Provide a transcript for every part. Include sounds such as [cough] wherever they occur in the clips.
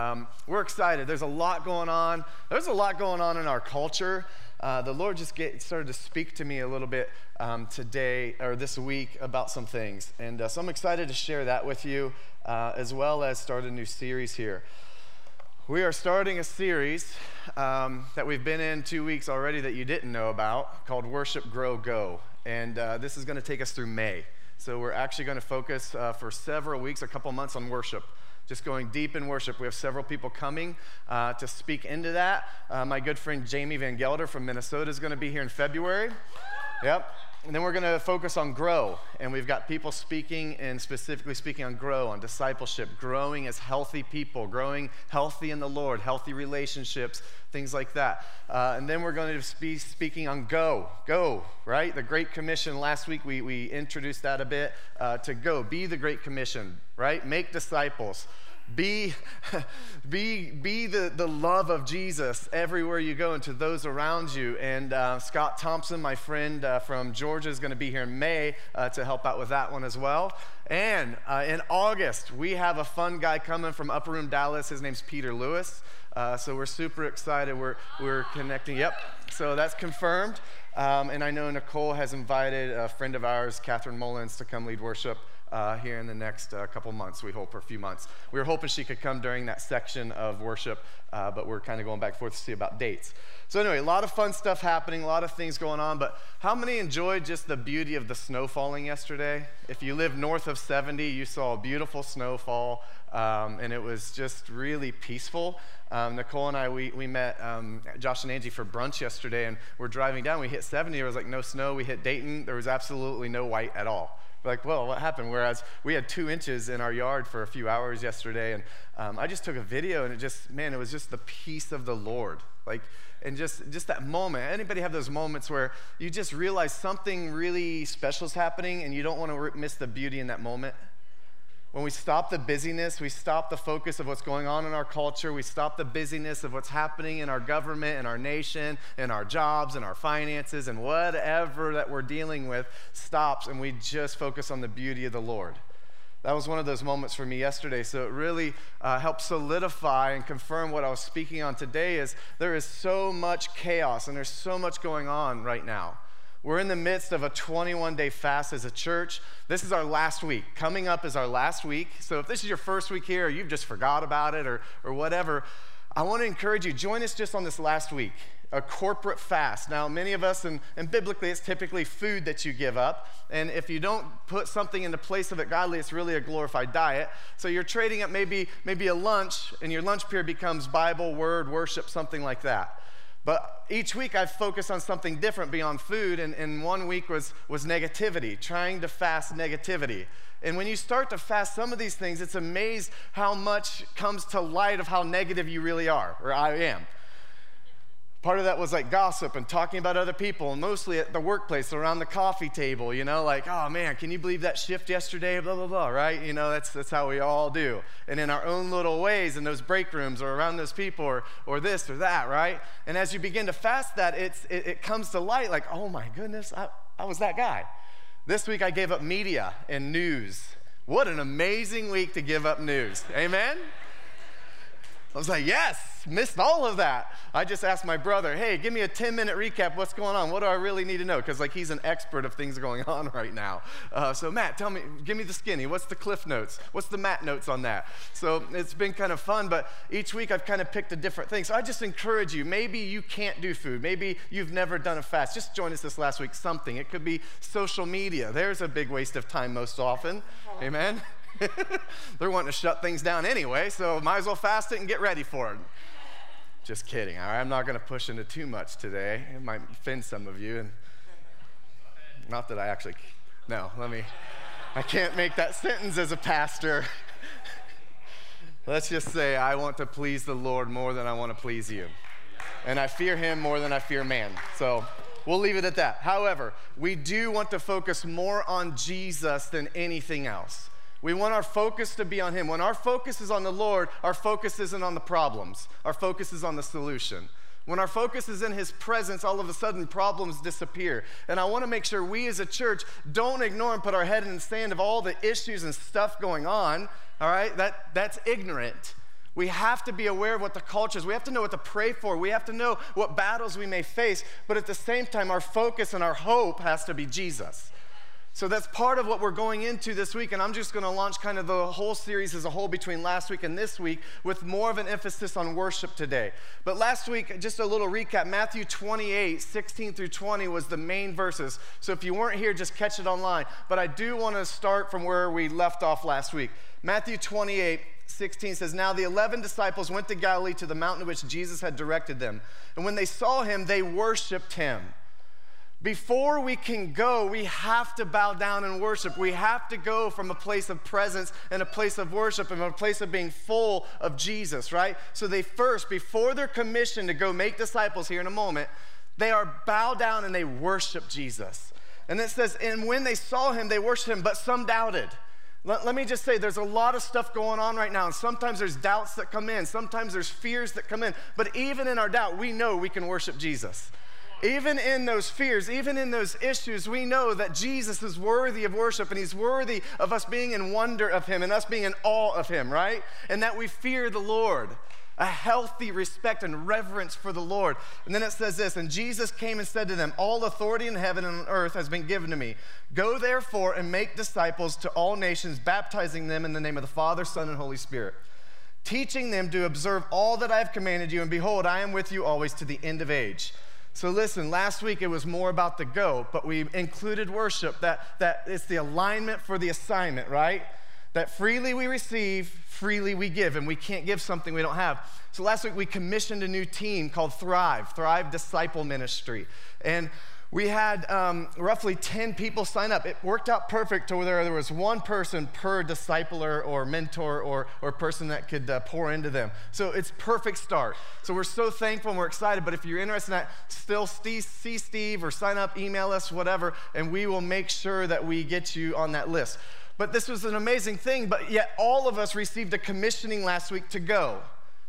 Um, we're excited. There's a lot going on. There's a lot going on in our culture. Uh, the Lord just get, started to speak to me a little bit um, today or this week about some things. And uh, so I'm excited to share that with you, uh, as well as start a new series here. We are starting a series um, that we've been in two weeks already that you didn't know about called Worship, Grow, Go. And uh, this is going to take us through May. So we're actually going to focus uh, for several weeks, a couple months on worship just going deep in worship. We have several people coming uh, to speak into that. Uh, my good friend Jamie Van Gelder from Minnesota is going to be here in February. Yep. And then we're going to focus on grow. And we've got people speaking and specifically speaking on grow, on discipleship, growing as healthy people, growing healthy in the Lord, healthy relationships, things like that. Uh, and then we're going to be speaking on go, go, right? The Great Commission. Last week we, we introduced that a bit uh, to go, be the Great Commission, right? Make disciples. Be, [laughs] be, be the, the love of Jesus everywhere you go and to those around you. And uh, Scott Thompson, my friend uh, from Georgia, is going to be here in May uh, to help out with that one as well. And uh, in August, we have a fun guy coming from Upper Room Dallas. His name's Peter Lewis. Uh, so we're super excited. We're, we're connecting. Yep. So that's confirmed. Um, and I know Nicole has invited a friend of ours, Catherine Mullins, to come lead worship uh, here in the next uh, couple months, we hope, or a few months. We were hoping she could come during that section of worship, uh, but we're kind of going back and forth to see about dates. So, anyway, a lot of fun stuff happening, a lot of things going on, but how many enjoyed just the beauty of the snow falling yesterday? If you live north of 70, you saw a beautiful snowfall, um, and it was just really peaceful. Um, Nicole and I, we, we met um, Josh and Angie for brunch yesterday, and we're driving down. We hit 70. There was like no snow. We hit Dayton. There was absolutely no white at all like, well, what happened? Whereas we had two inches in our yard for a few hours yesterday, and um, I just took a video, and it just, man, it was just the peace of the Lord. Like, and just, just that moment. Anybody have those moments where you just realize something really special is happening, and you don't want to miss the beauty in that moment? When we stop the busyness, we stop the focus of what's going on in our culture, we stop the busyness of what's happening in our government, in our nation, in our jobs, in our finances, and whatever that we're dealing with stops, and we just focus on the beauty of the Lord. That was one of those moments for me yesterday. So it really uh, helped solidify and confirm what I was speaking on today is there is so much chaos and there's so much going on right now. We're in the midst of a 21 day fast as a church. This is our last week. Coming up is our last week. So if this is your first week here, or you've just forgot about it, or, or whatever, I want to encourage you join us just on this last week a corporate fast. Now, many of us, and, and, biblically, it's typically food that you give up. And if you don't put something in the place of it godly, it's really a glorified diet. So you're trading up maybe, maybe a lunch, and your lunch period becomes Bible, word, worship, something like that. But each week I've focused on something different beyond food, and, and one week was, was negativity, trying to fast negativity. And when you start to fast some of these things, it's amazed how much comes to light of how negative you really are, or I am. Part of that was like gossip and talking about other people, mostly at the workplace, around the coffee table, you know, like, oh man, can you believe that shift yesterday? Blah, blah, blah, right? You know, that's, that's how we all do. And in our own little ways, in those break rooms or around those people or, or this or that, right? And as you begin to fast that, it's, it, it comes to light like, oh my goodness, I, I was that guy. This week I gave up media and news. What an amazing week to give up news. Amen? I was like, yes, missed all of that. I just asked my brother, hey, give me a 10 minute recap. What's going on? What do I really need to know? Because, like, he's an expert of things going [laughs] on right now. Uh, so, Matt, tell me, give me the skinny. What's the cliff notes? What's the Matt notes on that? So, it's been kind of fun, but each week I've kind of picked a different thing. So, I just encourage you maybe you can't do food. Maybe you've never done a fast. Just join us this last week, something. It could be social media. There's a big waste of time most often. Amen? [laughs] They're wanting to shut things down anyway, so might as well fast it and get ready for it. Just kidding. All right, I'm not going to push into too much today. It might offend some of you, and not that I actually. No, let me. I can't make that sentence as a pastor. [laughs] Let's just say I want to please the Lord more than I want to please you. And I fear him more than I fear man. So we'll leave it at that. However, we do want to focus more on Jesus than anything else. We want our focus to be on Him. When our focus is on the Lord, our focus isn't on the problems, our focus is on the solution. When our focus is in His presence, all of a sudden problems disappear. And I want to make sure we as a church don't ignore and put our head in the sand of all the issues and stuff going on. All right? That, that's ignorant. We have to be aware of what the culture is. We have to know what to pray for. We have to know what battles we may face. But at the same time, our focus and our hope has to be Jesus. So that's part of what we're going into this week, and I'm just going to launch kind of the whole series as a whole between last week and this week with more of an emphasis on worship today. But last week, just a little recap Matthew 28, 16 through 20 was the main verses. So if you weren't here, just catch it online. But I do want to start from where we left off last week. Matthew 28, 16 says, Now the 11 disciples went to Galilee to the mountain which Jesus had directed them. And when they saw him, they worshiped him. Before we can go, we have to bow down and worship. We have to go from a place of presence and a place of worship and a place of being full of Jesus, right? So they first, before they're commissioned to go make disciples here in a moment, they are bow down and they worship Jesus. And it says, and when they saw him, they worshiped him, but some doubted. Let, let, me just say, there's a lot of stuff going on right now, and sometimes there's doubts that come in, sometimes there's fears that come in. But even in our doubt, we know we can worship Jesus. Even in those fears, even in those issues, we know that Jesus is worthy of worship and he's worthy of us being in wonder of him and us being in awe of him, right? And that we fear the Lord, a healthy respect and reverence for the Lord. And then it says this And Jesus came and said to them, All authority in heaven and on earth has been given to me. Go therefore and make disciples to all nations, baptizing them in the name of the Father, Son, and Holy Spirit teaching them to observe all that I have commanded you, and behold, I am with you always to the end of age. So listen, last week it was more about the go, but we included worship, that, that it's the alignment for the assignment, right? That freely we receive, freely we give, and we can't give something we don't have. So last week we commissioned a new team called Thrive, Thrive Disciple Ministry. And we had um, roughly 10 people sign up. It worked out perfect to where there was one person per discipler or mentor or, or person that could uh, pour into them. So it's perfect start. So we're so thankful and we're excited. But if you're interested in that, still see Steve or sign up, email us, whatever, and we will make sure that we get you on that list. But this was an amazing thing, but yet all of us received a commissioning last week to go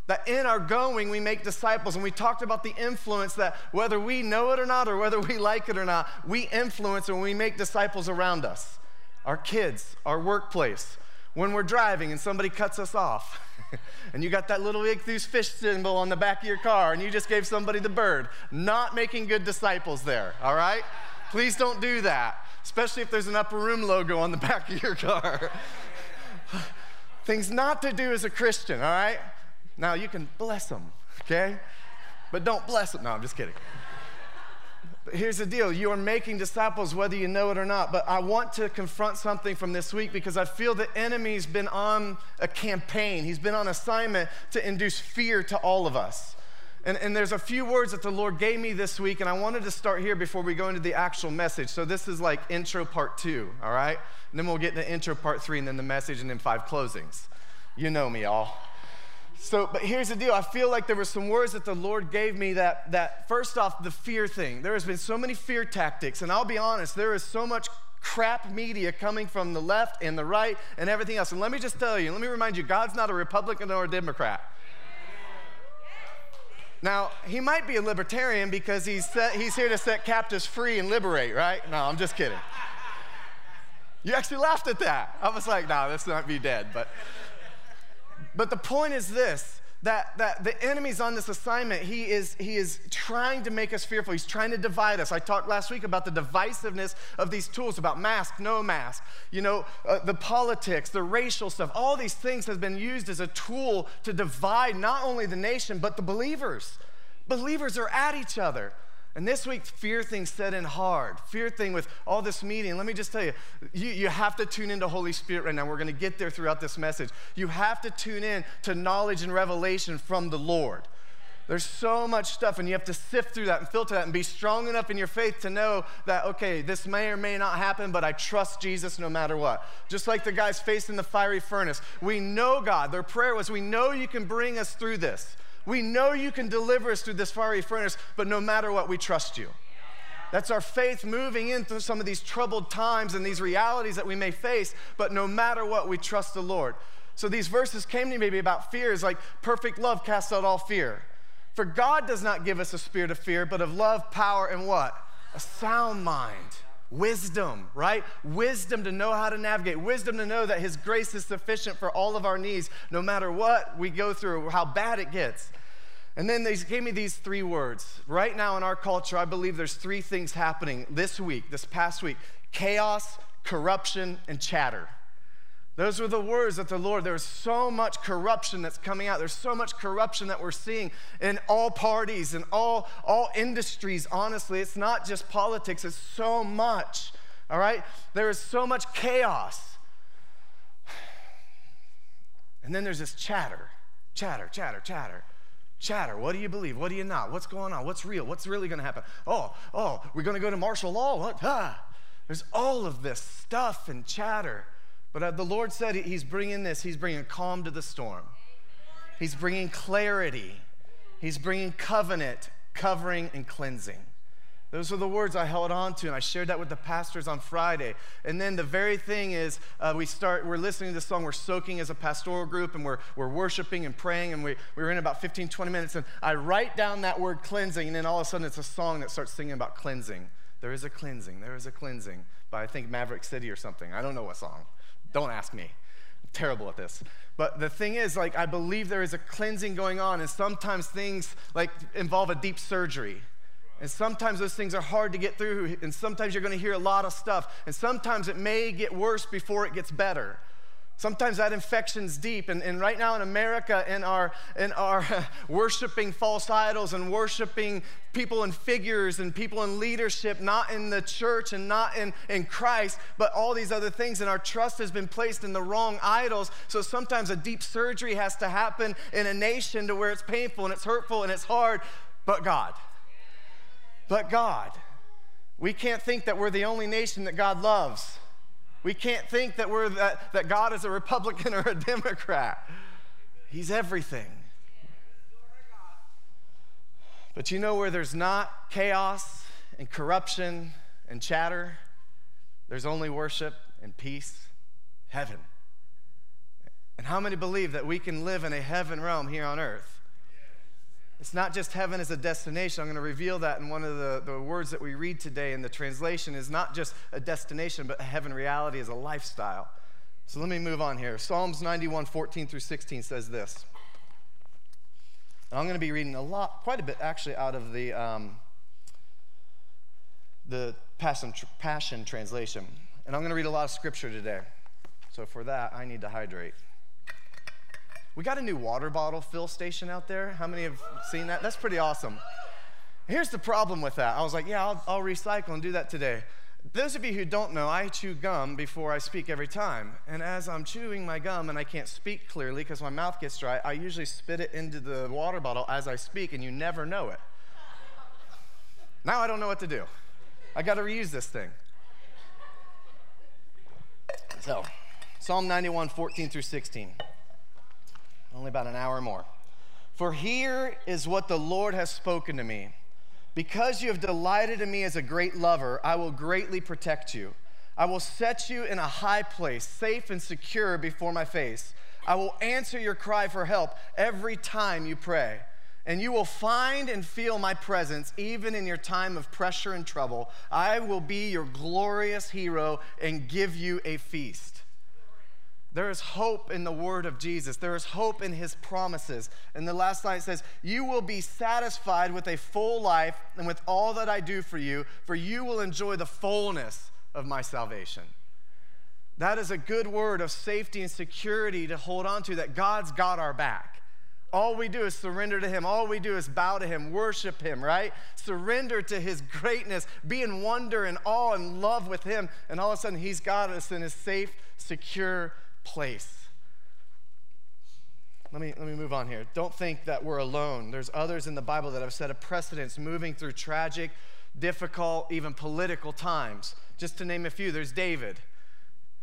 that in our going we make disciples. And we talked about the influence that whether we know it or not, or whether we like it or not, we influence and we make disciples around us. Our kids, our workplace, when we're driving and somebody cuts us off. [laughs] and you got that little Ichthus fish symbol on the back of your car, and you just gave somebody the bird. Not making good disciples there, all right? Please don't do that, especially if there's an upper room logo on the [laughs] back of your car. [laughs] Things not to do as a Christian, all right? Now you can bless them, okay? But don't bless them. No, I'm just kidding. But here's the deal you are making disciples whether you know it or not. But I want to confront something from this week because I feel the enemy's been on a campaign, he's been on assignment to induce fear to all of us. And, and, there's a few words that the Lord gave me this week, and I wanted to start here before we go into the actual message. So this is like intro part two, all right? And then we'll get into intro part three, and then the message, and then five closings. You know me all. So, but here's the deal. I feel like there were some words that the Lord gave me that, that first off, the fear thing. There has been so many fear tactics, and I'll be honest, there is so much crap media coming from the left and the right and everything else. And let me just tell you, let me remind you, God's not a Republican or a Democrat. Now, he might be a libertarian because he's, set, he's here to set captives free and liberate, right? No, I'm just kidding. You actually laughed at that. I was like, no, nah, this not be dead, but. But the point is this that, that the enemy's on this assignment. He is, he is trying to make us fearful. He's trying to divide us. I talked last week about the divisiveness of these tools, about mask, no mask, you know, uh, the politics, the racial stuff. All these things have been used as a tool to divide not only the nation, but the believers. Believers are at each other. And this week, fear thing set in hard. Fear thing with all this meeting. Let me just tell you, you, you have to tune into Holy Spirit right now. We're going to get there throughout this message. You have to tune in to knowledge and revelation from the Lord. There's so much stuff, and you have to sift through that and filter that and be strong enough in your faith to know that, okay, this may or may not happen, but I trust Jesus no matter what. Just like the guys facing the fiery furnace. We know God. Their prayer was, We know you can bring us through this. We know you can deliver us through this fiery furnace, but no matter what, we trust you. That's our faith moving into some of these troubled times and these realities that we may face, but no matter what, we trust the Lord. So these verses came to me about fear is like perfect love casts out all fear. For God does not give us a spirit of fear, but of love, power, and what? A sound mind. Wisdom, right? Wisdom to know how to navigate, wisdom to know that His grace is sufficient for all of our needs, no matter what we go through, how bad it gets. And then they gave me these three words. Right now in our culture, I believe there's three things happening this week, this past week chaos, corruption, and chatter. Those were the words that the Lord, there's so much corruption that's coming out. There's so much corruption that we're seeing in all parties and all, all industries, honestly. It's not just politics, it's so much, all right? There is so much chaos. And then there's this chatter, chatter, chatter, chatter. Chatter. What do you believe? What do you not? What's going on? What's real? What's really going to happen? Oh, oh, we're going to go to martial law? What? Ah. There's all of this stuff and chatter. But uh, the Lord said He's bringing this, He's bringing calm to the storm. He's bringing clarity. He's bringing covenant, covering, and cleansing. Those are the words I held on to, and I shared that with the pastors on Friday. And then the very thing is, uh, we start, we're listening to the song, we're soaking as a pastoral group, and we're, we're worshiping and praying, and we, we were in about 15, 20 minutes, and I write down that word cleansing, and then all of a sudden it's a song that starts singing about cleansing. There is a cleansing, there is a cleansing, by I think Maverick City or something. I don't know what song. Don't ask me. Terrible at this. But the thing is, like, I believe there is a cleansing going on, and sometimes things like involve a deep surgery. And sometimes those things are hard to get through, and sometimes you're going to hear a lot of stuff, and sometimes it may get worse before it gets better. Sometimes that infection's deep. And, and right now in America, in our, in our [laughs] worshiping false idols and worshiping people and figures and people in leadership, not in the church and not in, in Christ, but all these other things. And our trust has been placed in the wrong idols. So sometimes a deep surgery has to happen in a nation to where it's painful and it's hurtful and it's hard. But God. But God. We can't think that we're the only nation that God loves. We can't think that, we're that, that God is a Republican or a Democrat. He's everything. But you know where there's not chaos and corruption and chatter? There's only worship and peace, heaven. And how many believe that we can live in a heaven realm here on earth? It's not just heaven as a destination. I'm going to reveal that in one of the, the words that we read today in the translation is not just a destination, but heaven reality is a lifestyle. So let me move on here. Psalms 91, 14 through 16 says this. And I'm going to be reading a lot, quite a bit actually, out of the, um, the Passion, Passion Translation. And I'm going to read a lot of scripture today. So for that, I need to hydrate. We got a new water bottle fill station out there. How many have seen that? That's pretty awesome. Here's the problem with that. I was like, yeah, I'll, I'll recycle and do that today. Those of you who don't know, I chew gum before I speak every time. And as I'm chewing my gum and I can't speak clearly because my mouth gets dry, I usually spit it into the water bottle as I speak, and you never know it. Now I don't know what to do. I got to reuse this thing. So, Psalm 91, 14 through 16. Only about an hour more. For here is what the Lord has spoken to me. Because you have delighted in me as a great lover, I will greatly protect you. I will set you in a high place, safe and secure before my face. I will answer your cry for help every time you pray. And you will find and feel my presence even in your time of pressure and trouble. I will be your glorious hero and give you a feast. There is hope in the word of Jesus. There is hope in his promises. And the last line says, You will be satisfied with a full life and with all that I do for you, for you will enjoy the fullness of my salvation. That is a good word of safety and security to hold on to that God's got our back. All we do is surrender to Him. All we do is bow to Him, worship Him, right? Surrender to His greatness, be in wonder and awe and love with Him. And all of a sudden, He's got us in His safe, secure place. Let me, let me move on here. Don't think that we're alone. There's others in the Bible that have set a precedence moving through tragic, difficult, even political times. Just to name a few, there's David,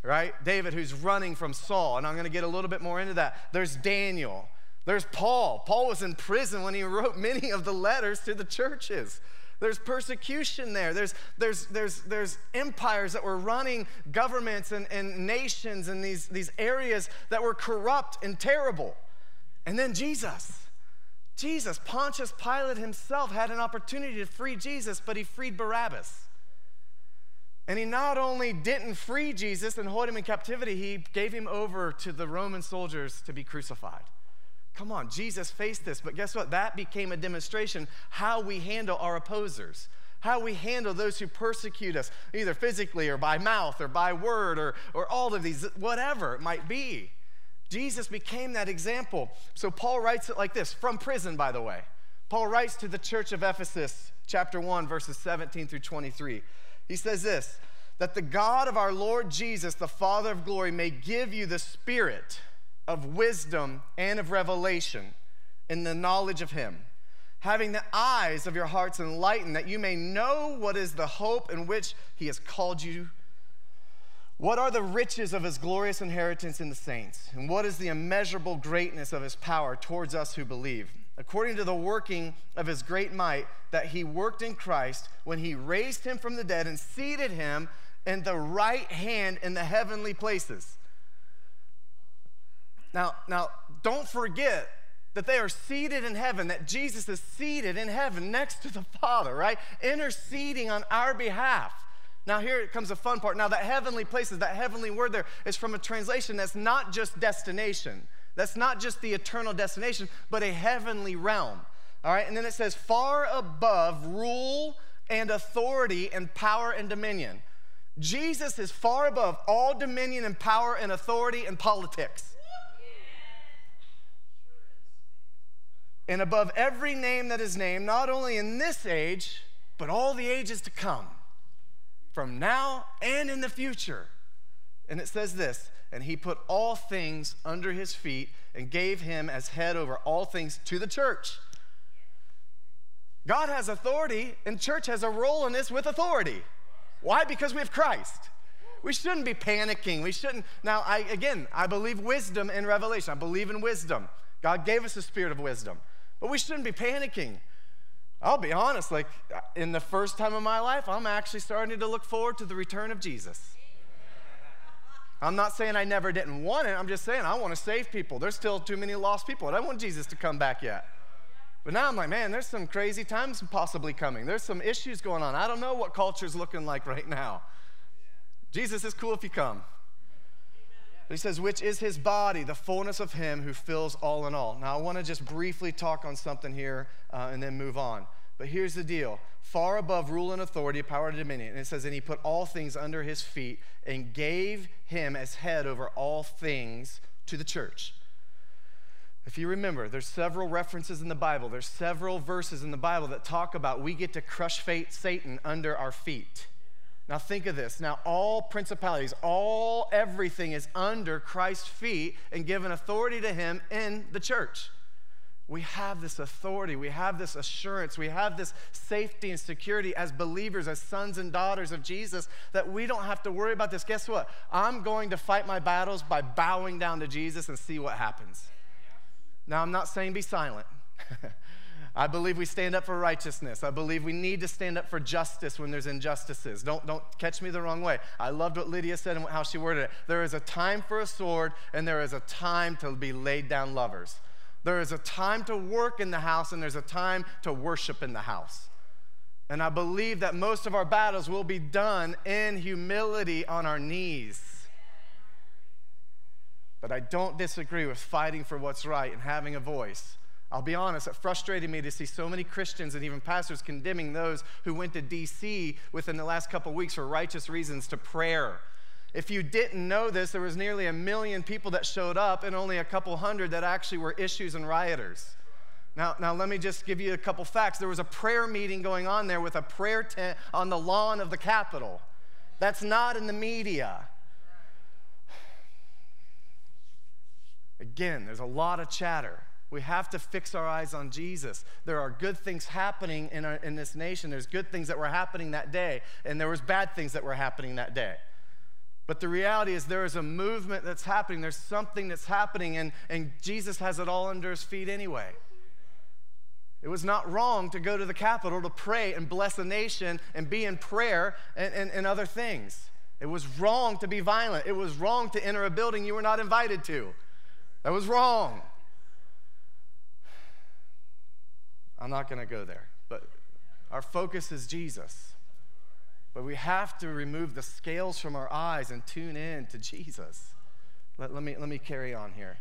right? David, who's running from Saul, and I'm going to get a little bit more into that. There's Daniel. There's Paul. Paul was in prison when he wrote many of the letters to the churches. There's persecution there. There's, there's, there's, there's empires that were running governments and, and nations and these, these areas that were corrupt and terrible. And then Jesus. Jesus, Pontius Pilate himself had an opportunity to free Jesus, but he freed Barabbas. And he not only didn't free Jesus and hold him in captivity, he gave him over to the Roman soldiers to be crucified. Come on, Jesus faced this, but guess what? That became a demonstration how we handle our opposers, how we handle those who persecute us, either physically or by mouth or by word or, or all of these, whatever it might be. Jesus became that example. So Paul writes it like this from prison, by the way. Paul writes to the church of Ephesus, chapter 1, verses 17 through 23. He says this that the God of our Lord Jesus, the Father of glory, may give you the spirit of wisdom and of revelation in the knowledge of Him, having the eyes of your hearts enlightened, that you may know what is the hope in which He has called you. What are the riches of His glorious inheritance in the saints? And what is the immeasurable greatness of His power towards us who believe? according to the working of his great might that he worked in Christ when he raised him from the dead and seated him in the right hand in the heavenly places. Now, now don't forget that they are seated in heaven, that Jesus is seated in heaven next to the Father, right? Interceding on our behalf. Now, here comes the fun part. Now, that heavenly places, that heavenly word there is from a translation that's not just destination. That's not just the eternal destination, but a heavenly realm. All right, and then it says, far above rule and authority and power and dominion. Jesus is far above all dominion and power and authority and politics. And above every name that is named, not only in this age, but all the ages to come, from now and in the future. And it says this and he put all things under his feet and gave him as head over all things to the church. God has authority, and church has a role in this with authority. Why? Because we have Christ. We shouldn't be panicking. We shouldn't. Now, I, again, I believe wisdom and revelation. I believe in wisdom. God gave us a spirit of wisdom, but we shouldn't be panicking. I'll be honest, like in the first time of my life, I'm actually starting to look forward to the return of Jesus. I'm not saying I never didn't want it. I'm just saying I want to save people. There's still too many lost people. I don't want Jesus to come back yet. But now I'm like, man, there's some crazy times possibly coming. There's some issues going on. I don't know what culture's looking like right now. Jesus is cool if you come. He says, which is his body, the fullness of him who fills all in all. Now, I want to just briefly talk on something here uh, and then move on. But here's the deal far above rule and authority, power and dominion. And it says, and he put all things under his feet and gave him as head over all things to the church. If you remember, there's several references in the Bible, there's several verses in the Bible that talk about we get to crush fate, Satan under our feet. Now think of this. Now all principalities, all everything is under Christ's feet and given authority to him in the church. We have this authority, we have this assurance, we have this safety and security as believers, as sons and daughters of Jesus, that we don't have to worry about this. Guess what? I'm going to fight my battles by bowing down to Jesus and see what happens. Now, I'm not saying be silent. [laughs] I believe we stand up for righteousness. I believe we need to stand up for justice when there's injustices. Don't, don't catch me the wrong way. I loved what Lydia said and how she worded it. There is a time for a sword, and there is a time to be laid down lovers. There is a time to work in the house, and there's a time to worship in the house. And I believe that most of our battles will be done in humility on our knees. But I don't disagree with fighting for what's right and having a voice. I'll be honest, it frustrated me to see so many Christians and even pastors condemning those who went to DC within the last couple weeks for righteous reasons to prayer if you didn't know this, there was nearly a million people that showed up and only a couple hundred that actually were issues and rioters. Now, now let me just give you a couple facts. There was a prayer meeting going on there with a prayer tent on the lawn of the Capitol. That's not in the media. Again, there's a lot of chatter. We have to fix our eyes on Jesus. There are good things happening in, our, in this nation. There's good things that were happening that day, and there was bad things that were happening that day. But the reality is, there is a movement that's happening. There's something that's happening, and, and Jesus has it all under his feet anyway. It was not wrong to go to the Capitol to pray and bless a nation and be in prayer and, and, and other things. It was wrong to be violent. It was wrong to enter a building you were not invited to. That was wrong. I'm not going to go there, but our focus is Jesus. but we have to remove the scales from our eyes and tune in to Jesus. Let, let, me, let me carry on here.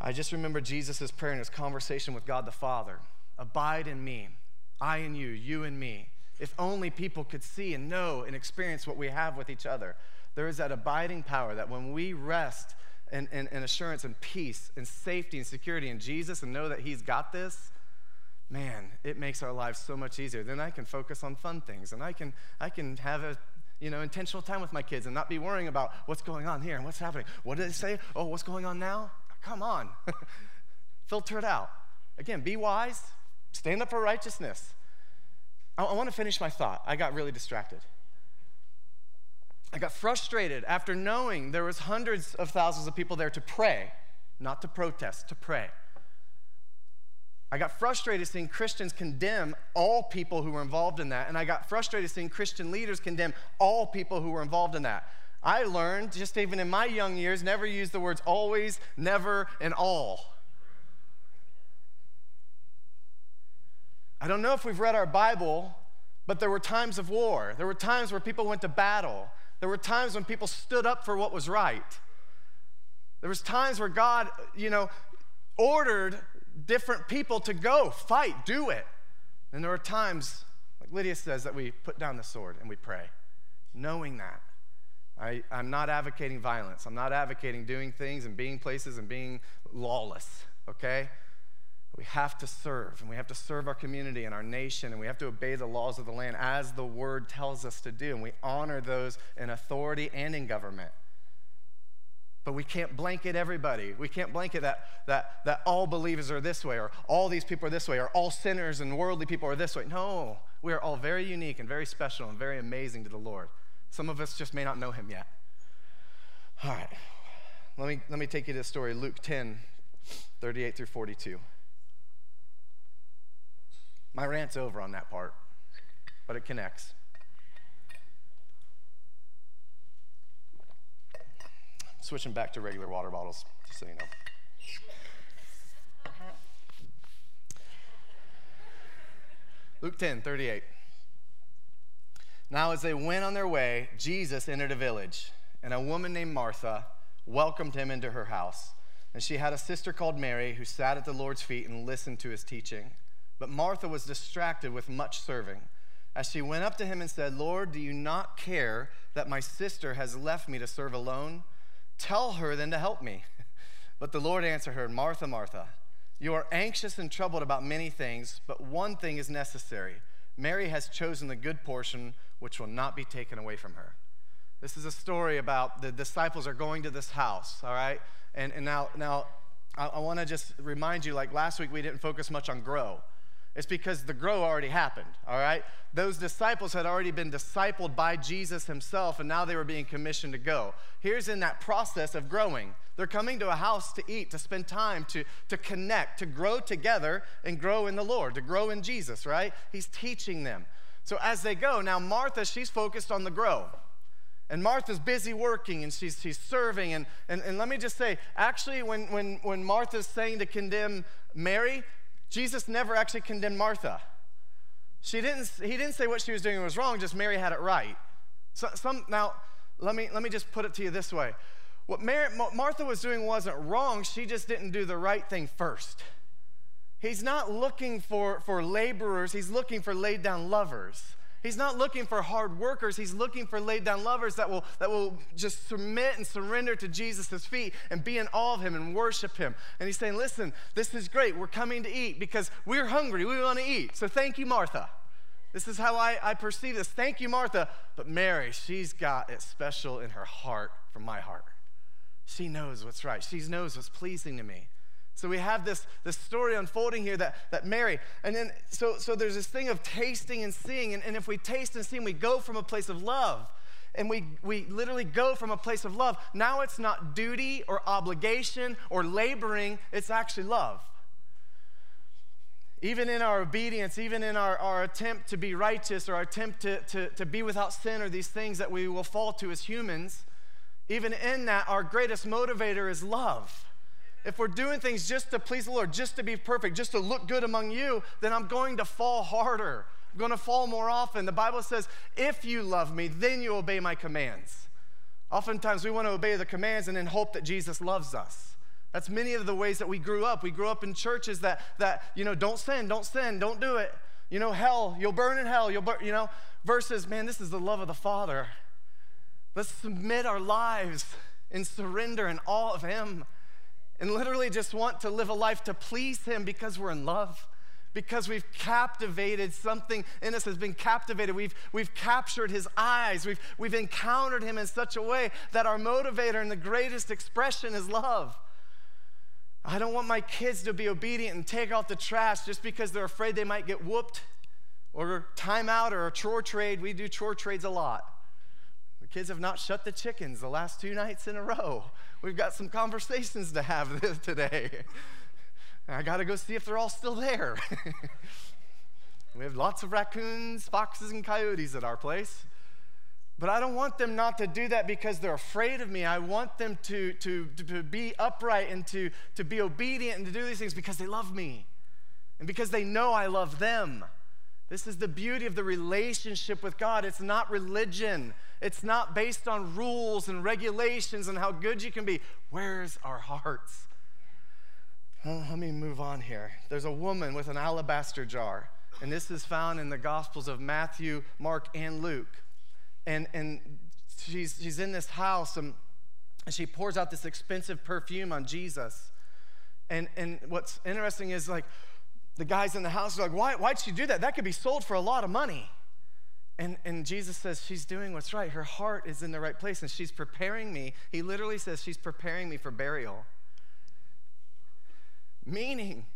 I just remember Jesus' prayer in his conversation with God the Father Abide in me, I in you, you in me. If only people could see and know and experience what we have with each other. There is that abiding power that when we rest in, in, in assurance and peace and safety and security in Jesus and know that He's got this, man, it makes our lives so much easier. Then I can focus on fun things and I can, I can have a you know, intentional time with my kids and not be worrying about what's going on here and what's happening. What did they say? Oh, what's going on now? Come on. [laughs] Filter it out. Again, be wise, stand up for righteousness. I, I want to finish my thought. I got really distracted. I got frustrated after knowing there was hundreds of thousands of people there to pray, not to protest, to pray. I got frustrated seeing Christians condemn all people who were involved in that, and I got frustrated seeing Christian leaders condemn all people who were involved in that. I learned, just even in my young years, never use the words always, never, and all. I don't know if we've read our Bible, but there were times of war. There were times where people went to battle. There were times when people stood up for what was right. There was times where God, you know, ordered different people to go, fight, do it. And there are times, like Lydia says, that we put down the sword and we pray, knowing that. I, I'm not advocating violence. I'm not advocating doing things and being places and being lawless, okay? We have to serve, and we have to serve our community and our nation, and we have to obey the laws of the land as the word tells us to do, and we honor those in authority and in government. But we can't blanket everybody. We can't blanket that, that, that all believers are this way, or all these people are this way, or all sinners and worldly people are this way. No, we are all very unique and very special and very amazing to the Lord. Some of us just may not know him yet. All right, let me, let me take you to the story Luke 10, 38 through 42. My rant's over on that part, but it connects. Switching back to regular water bottles, just so you know. Luke 10, 38. Now, as they went on their way, Jesus entered a village, and a woman named Martha welcomed him into her house. And she had a sister called Mary who sat at the Lord's feet and listened to his teaching. But Martha was distracted with much serving. As she went up to him and said, Lord, do you not care that my sister has left me to serve alone? Tell her then to help me. [laughs] But the Lord answered her, Martha, Martha, you are anxious and troubled about many things, but one thing is necessary. Mary has chosen the good portion, which will not be taken away from her. This is a story about the disciples are going to this house, all right? And, and now, now I, I want to just remind you like last week, we didn't focus much on grow. It's because the grow already happened, all right? Those disciples had already been discipled by Jesus himself, and now they were being commissioned to go. Here's in that process of growing. They're coming to a house to eat, to spend time, to, to connect, to grow together and grow in the Lord, to grow in Jesus, right? He's teaching them. So as they go, now Martha, she's focused on the grow. And Martha's busy working and she's, she's serving. And, and, and let me just say, actually, when, when, when Martha's saying to condemn Mary, Jesus never actually condemned Martha. She didn't, he didn't say what she was doing was wrong, just Mary had it right. So, some, now, let me, let me just put it to you this way. What Mary, Martha was doing wasn't wrong, she just didn't do the right thing first. He's not looking for, for laborers, he's looking for laid down lovers. He's not looking for hard workers. He's looking for laid down lovers that will, that will just submit and surrender to Jesus' feet and be in awe of him and worship him. And he's saying, Listen, this is great. We're coming to eat because we're hungry. We want to eat. So thank you, Martha. This is how I, I perceive this. Thank you, Martha. But Mary, she's got it special in her heart from my heart. She knows what's right, she knows what's pleasing to me. So we have this, this story unfolding here that, that Mary, and then so, so there's this thing of tasting and seeing. And, and if we taste and see, we go from a place of love. And we, we literally go from a place of love. Now it's not duty or obligation or laboring, it's actually love. Even in our obedience, even in our, our attempt to be righteous or our attempt to, to, to be without sin or these things that we will fall to as humans, even in that, our greatest motivator is love if we're doing things just to please the Lord, just to be perfect, just to look good among you, then I'm going to fall harder. I'm going to fall more often. The Bible says, if you love me, then you obey my commands. Oftentimes we want to obey the commands and then hope that Jesus loves us. That's many of the ways that we grew up. We grew up in churches that, that you know, don't sin, don't sin, don't do it. You know, hell, you'll burn in hell, you'll burn, you know, versus, man, this is the love of the Father. Let's submit our lives and surrender in awe of Him and literally just want to live a life to please Him because we're in love. Because we've captivated something in us has been captivated. We've, we've captured his eyes. We've, we've encountered him in such a way that our motivator and the greatest expression is love. I don't want my kids to be obedient and take out the trash just because they're afraid they might get whooped or time out or a chore trade. We do chore trades a lot. The kids have not shut the chickens the last two nights in a row. We've got some conversations to have this [laughs] today. I got to go see if they're all still there. [laughs] we have lots of raccoons, foxes, and coyotes at our place. But I don't want them not to do that because they're afraid of me. I want them to, to, to be upright and to, to be obedient and to do these things because they love me and because they know I love them. This is the beauty of the relationship with God. It's not religion, it's not based on rules and regulations and how good you can be. Where's our hearts? Well, let me move on here. There's a woman with an alabaster jar, and this is found in the Gospels of Matthew, Mark, and Luke. And, and she's, she's in this house, and, and she pours out this expensive perfume on Jesus. And, and what's interesting is like the guys in the house are like, Why, why'd she do that? That could be sold for a lot of money. And, and Jesus says, She's doing what's right. Her heart is in the right place, and she's preparing me. He literally says, She's preparing me for burial. Meaning,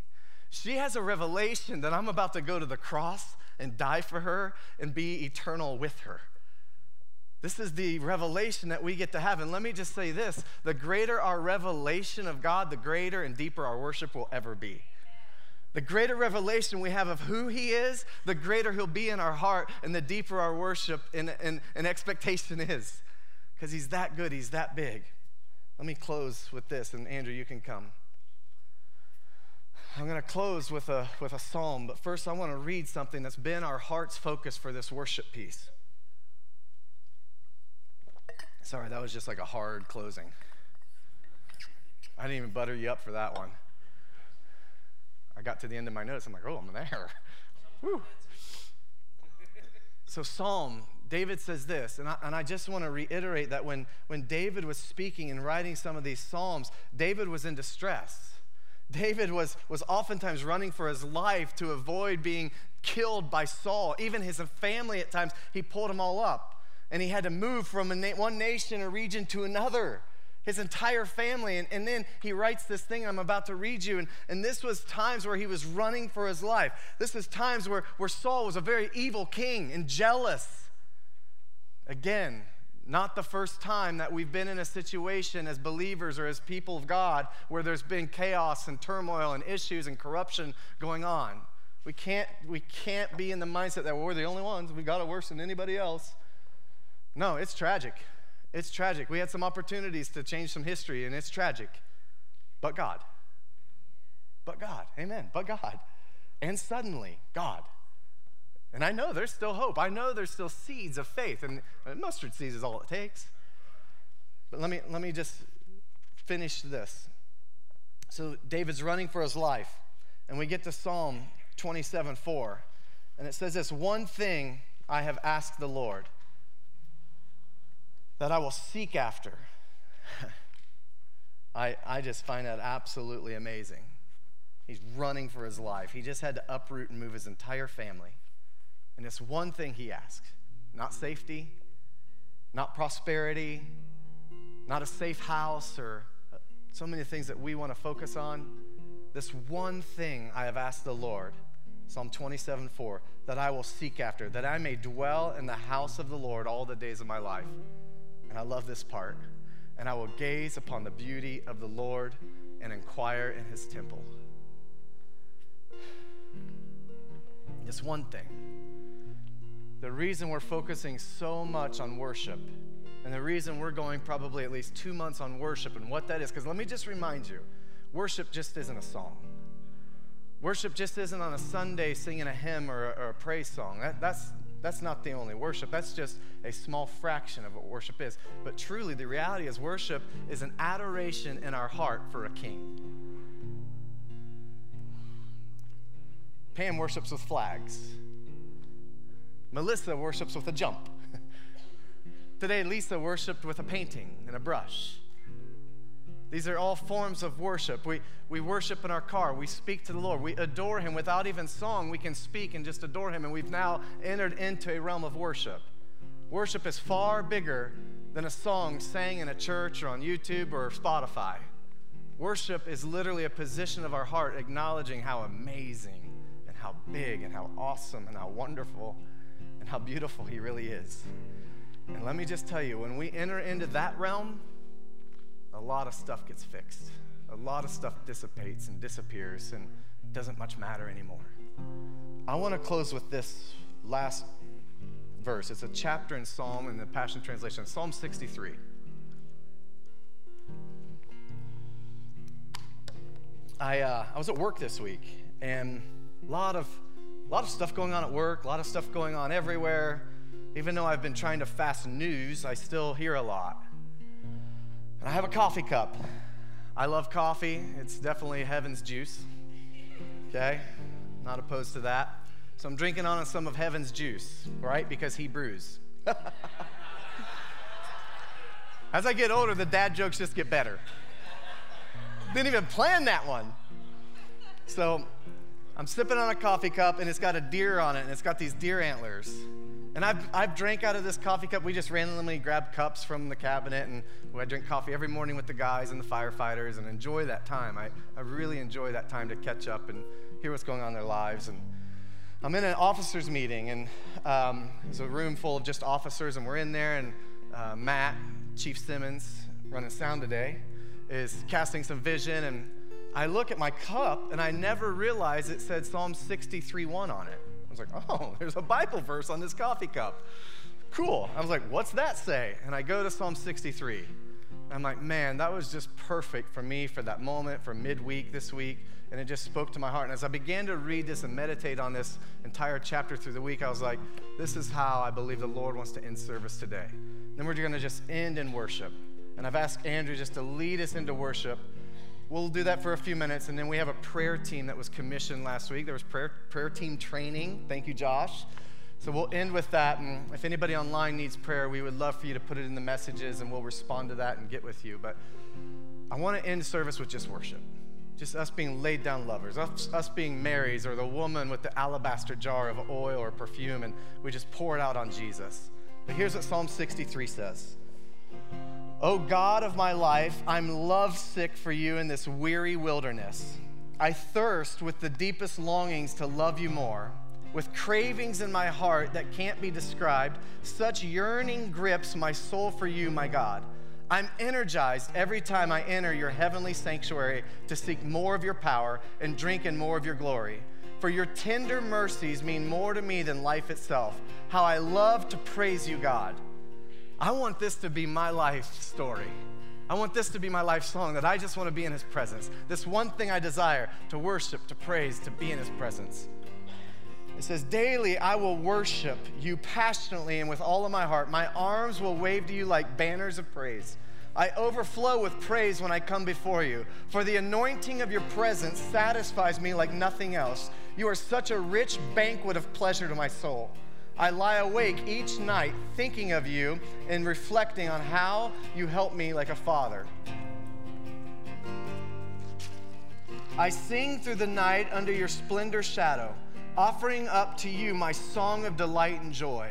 she has a revelation that I'm about to go to the cross and die for her and be eternal with her. This is the revelation that we get to have. And let me just say this the greater our revelation of God, the greater and deeper our worship will ever be. The greater revelation we have of who He is, the greater He'll be in our heart, and the deeper our worship and, and, and expectation is. Because He's that good, He's that big. Let me close with this, and Andrew, you can come. I'm going to close with a, with a psalm, but first I want to read something that's been our heart's focus for this worship piece. Sorry, that was just like a hard closing. I didn't even butter you up for that one. I got to the end of my notes. I'm like, oh, I'm there. [laughs] Woo. So, Psalm, David says this, and I, and I just want to reiterate that when, when David was speaking and writing some of these Psalms, David was in distress. David was, was oftentimes running for his life to avoid being killed by Saul. Even his family, at times, he pulled them all up. And he had to move from na- one nation or region to another his entire family. And, and then he writes this thing I'm about to read you. And, and this was times where he was running for his life. This was times where, where Saul was a very evil king and jealous. Again, not the first time that we've been in a situation as believers or as people of God where there's been chaos and turmoil and issues and corruption going on. We can't, we can't be in the mindset that we're the only ones, we've got it worse than anybody else. No, it's tragic. It's tragic. We had some opportunities to change some history, and it's tragic. But God. But God. Amen. But God. And suddenly, God. And I know there's still hope. I know there's still seeds of faith, and mustard seeds is all it takes. But let me, let me just finish this. So David's running for his life, and we get to Psalm 27 4, and it says this One thing I have asked the Lord that I will seek after. [laughs] I, I just find that absolutely amazing. He's running for his life. He just had to uproot and move his entire family. And it's one thing he asks not safety, not prosperity, not a safe house, or uh, so many things that we want to focus on. This one thing I have asked the Lord, Psalm 27 4, that I will seek after, that I may dwell in the house of the Lord all the days of my life and I love this part. And I will gaze upon the beauty of the Lord and inquire in his temple. Just one thing. The reason we're focusing so much on worship, and the reason we're going probably at least two months on worship and what that is, because let me just remind you worship just isn't a song. Worship just isn't on a Sunday singing a hymn or a, or a praise song. That, that's, that's not the only worship. That's just a small fraction of what worship is. But truly, the reality is worship is an adoration in our heart for a king. Pam worships with flags. Melissa worships with a jump. [laughs] Today, Lisa worshiped with a painting and a brush. These are all forms of worship. We, we worship in our car. We speak to the Lord. We adore Him. Without even song, we can speak and just adore Him. And we've now entered into a realm of worship. Worship is far bigger than a song sang in a church or on YouTube or Spotify. Worship is literally a position of our heart acknowledging how amazing and how big and how awesome and how wonderful and how beautiful He really is. And let me just tell you, when we enter into that realm, a lot of stuff gets fixed. A lot of stuff dissipates and disappears and doesn't much matter anymore. I want to close with this last verse. It's a chapter in Psalm in the Passion Translation, Psalm 63. I, uh, I was at work this week, and a lot of, a lot of stuff going on at work, a lot of stuff going on everywhere. Even though I've been trying to fast news, I still hear a lot. And I have a coffee cup. I love coffee. It's definitely heaven's juice. Okay? Not opposed to that. So I'm drinking on some of heaven's juice, right? Because he brews. [laughs] As I get older, the dad jokes just get better. Didn't even plan that one. So I'm sipping on a coffee cup and it's got a deer on it and it's got these deer antlers. And I've, I've drank out of this coffee cup. We just randomly grab cups from the cabinet, and I drink coffee every morning with the guys and the firefighters and enjoy that time. I, I really enjoy that time to catch up and hear what's going on in their lives. And I'm in an officers meeting, and um, there's a room full of just officers, and we're in there, and uh, Matt, Chief Simmons, running sound today, is casting some vision, and I look at my cup, and I never realized it said Psalm 63:1 on it was like, oh, [laughs] there's a Bible verse on this coffee cup. Cool. I was like, what's that say? And I go to Psalm 63. I'm like, man, that was just perfect for me for that moment, for midweek this week. And it just spoke to my heart. And as I began to read this and meditate on this entire chapter through the week, I was like, this is how I believe the Lord wants to end service today. Then we're going to just end in worship. And I've asked Andrew just to lead us into worship. We'll do that for a few minutes, and then we have a prayer team that was commissioned last week. There was prayer, prayer team training. Thank you, Josh. So we'll end with that. And if anybody online needs prayer, we would love for you to put it in the messages, and we'll respond to that and get with you. But I want to end service with just worship. Just us being laid down lovers, us, us being Marys or the woman with the alabaster jar of oil or perfume, and we just pour it out on Jesus. But here's what Psalm 63 says. O God of my life, I'm lovesick for you in this weary wilderness. I thirst with the deepest longings to love you more. With cravings in my heart that can't be described, such yearning grips my soul for you, my God. I'm energized every time I enter your heavenly sanctuary to seek more of your power and drink in more of your glory. For your tender mercies mean more to me than life itself. How I love to praise you, God. I want this to be my life story. I want this to be my life song that I just want to be in His presence. This one thing I desire to worship, to praise, to be in His presence. It says, Daily I will worship you passionately and with all of my heart. My arms will wave to you like banners of praise. I overflow with praise when I come before you, for the anointing of your presence satisfies me like nothing else. You are such a rich banquet of pleasure to my soul. I lie awake each night thinking of you and reflecting on how you help me like a father. I sing through the night under your splendor shadow, offering up to you my song of delight and joy.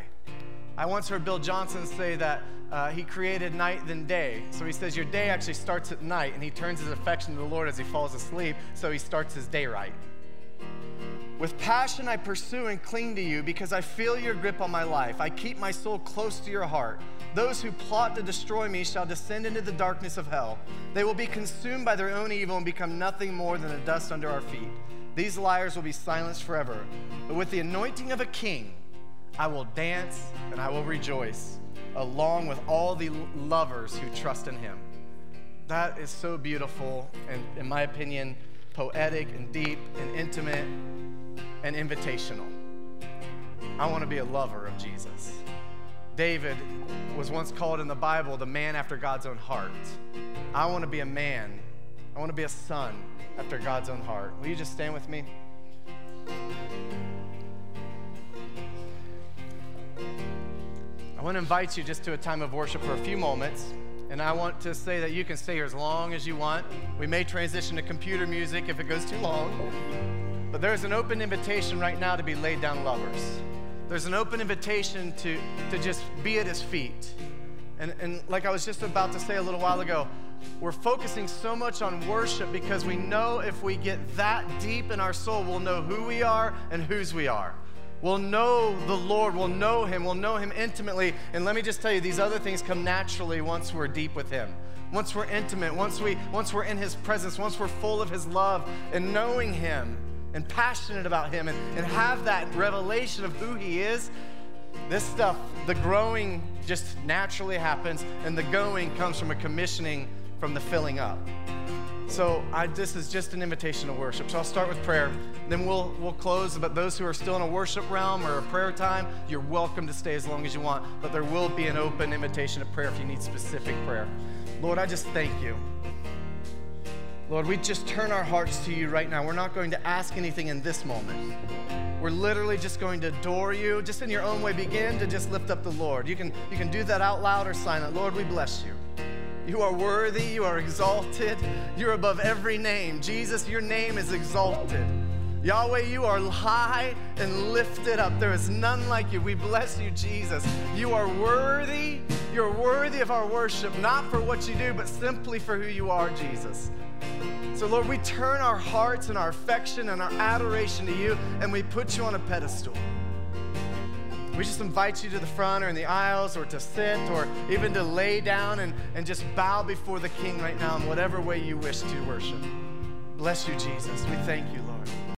I once heard Bill Johnson say that uh, he created night than day. So he says your day actually starts at night, and he turns his affection to the Lord as he falls asleep, so he starts his day right. With passion, I pursue and cling to you because I feel your grip on my life. I keep my soul close to your heart. Those who plot to destroy me shall descend into the darkness of hell. They will be consumed by their own evil and become nothing more than the dust under our feet. These liars will be silenced forever. But with the anointing of a king, I will dance and I will rejoice, along with all the lovers who trust in him. That is so beautiful, and in my opinion, poetic and deep and intimate and invitational. I want to be a lover of Jesus. David was once called in the Bible the man after God's own heart. I want to be a man. I want to be a son after God's own heart. Will you just stand with me? I want to invite you just to a time of worship for a few moments. And I want to say that you can stay here as long as you want. We may transition to computer music if it goes too long. But there's an open invitation right now to be laid down lovers. There's an open invitation to, to just be at his feet. And, and like I was just about to say a little while ago, we're focusing so much on worship because we know if we get that deep in our soul, we'll know who we are and whose we are. We'll know the Lord, we'll know Him, we'll know Him intimately. And let me just tell you, these other things come naturally once we're deep with Him. Once we're intimate, once, we, once we're in His presence, once we're full of His love and knowing Him and passionate about Him and, and have that revelation of who He is, this stuff, the growing just naturally happens, and the going comes from a commissioning from the filling up. So I, this is just an invitation to worship. So I'll start with prayer, then we'll we'll close. But those who are still in a worship realm or a prayer time, you're welcome to stay as long as you want. But there will be an open invitation to prayer if you need specific prayer. Lord, I just thank you. Lord, we just turn our hearts to you right now. We're not going to ask anything in this moment. We're literally just going to adore you. Just in your own way, begin to just lift up the Lord. You can, you can do that out loud or silent. Lord, we bless you. You are worthy. You are exalted. You're above every name. Jesus, your name is exalted. Yahweh, you are high and lifted up. There is none like you. We bless you, Jesus. You are worthy. You're worthy of our worship, not for what you do, but simply for who you are, Jesus. So, Lord, we turn our hearts and our affection and our adoration to you, and we put you on a pedestal. We just invite you to the front or in the aisles or to sit or even to lay down and, and just bow before the King right now in whatever way you wish to worship. Bless you, Jesus. We thank you, Lord.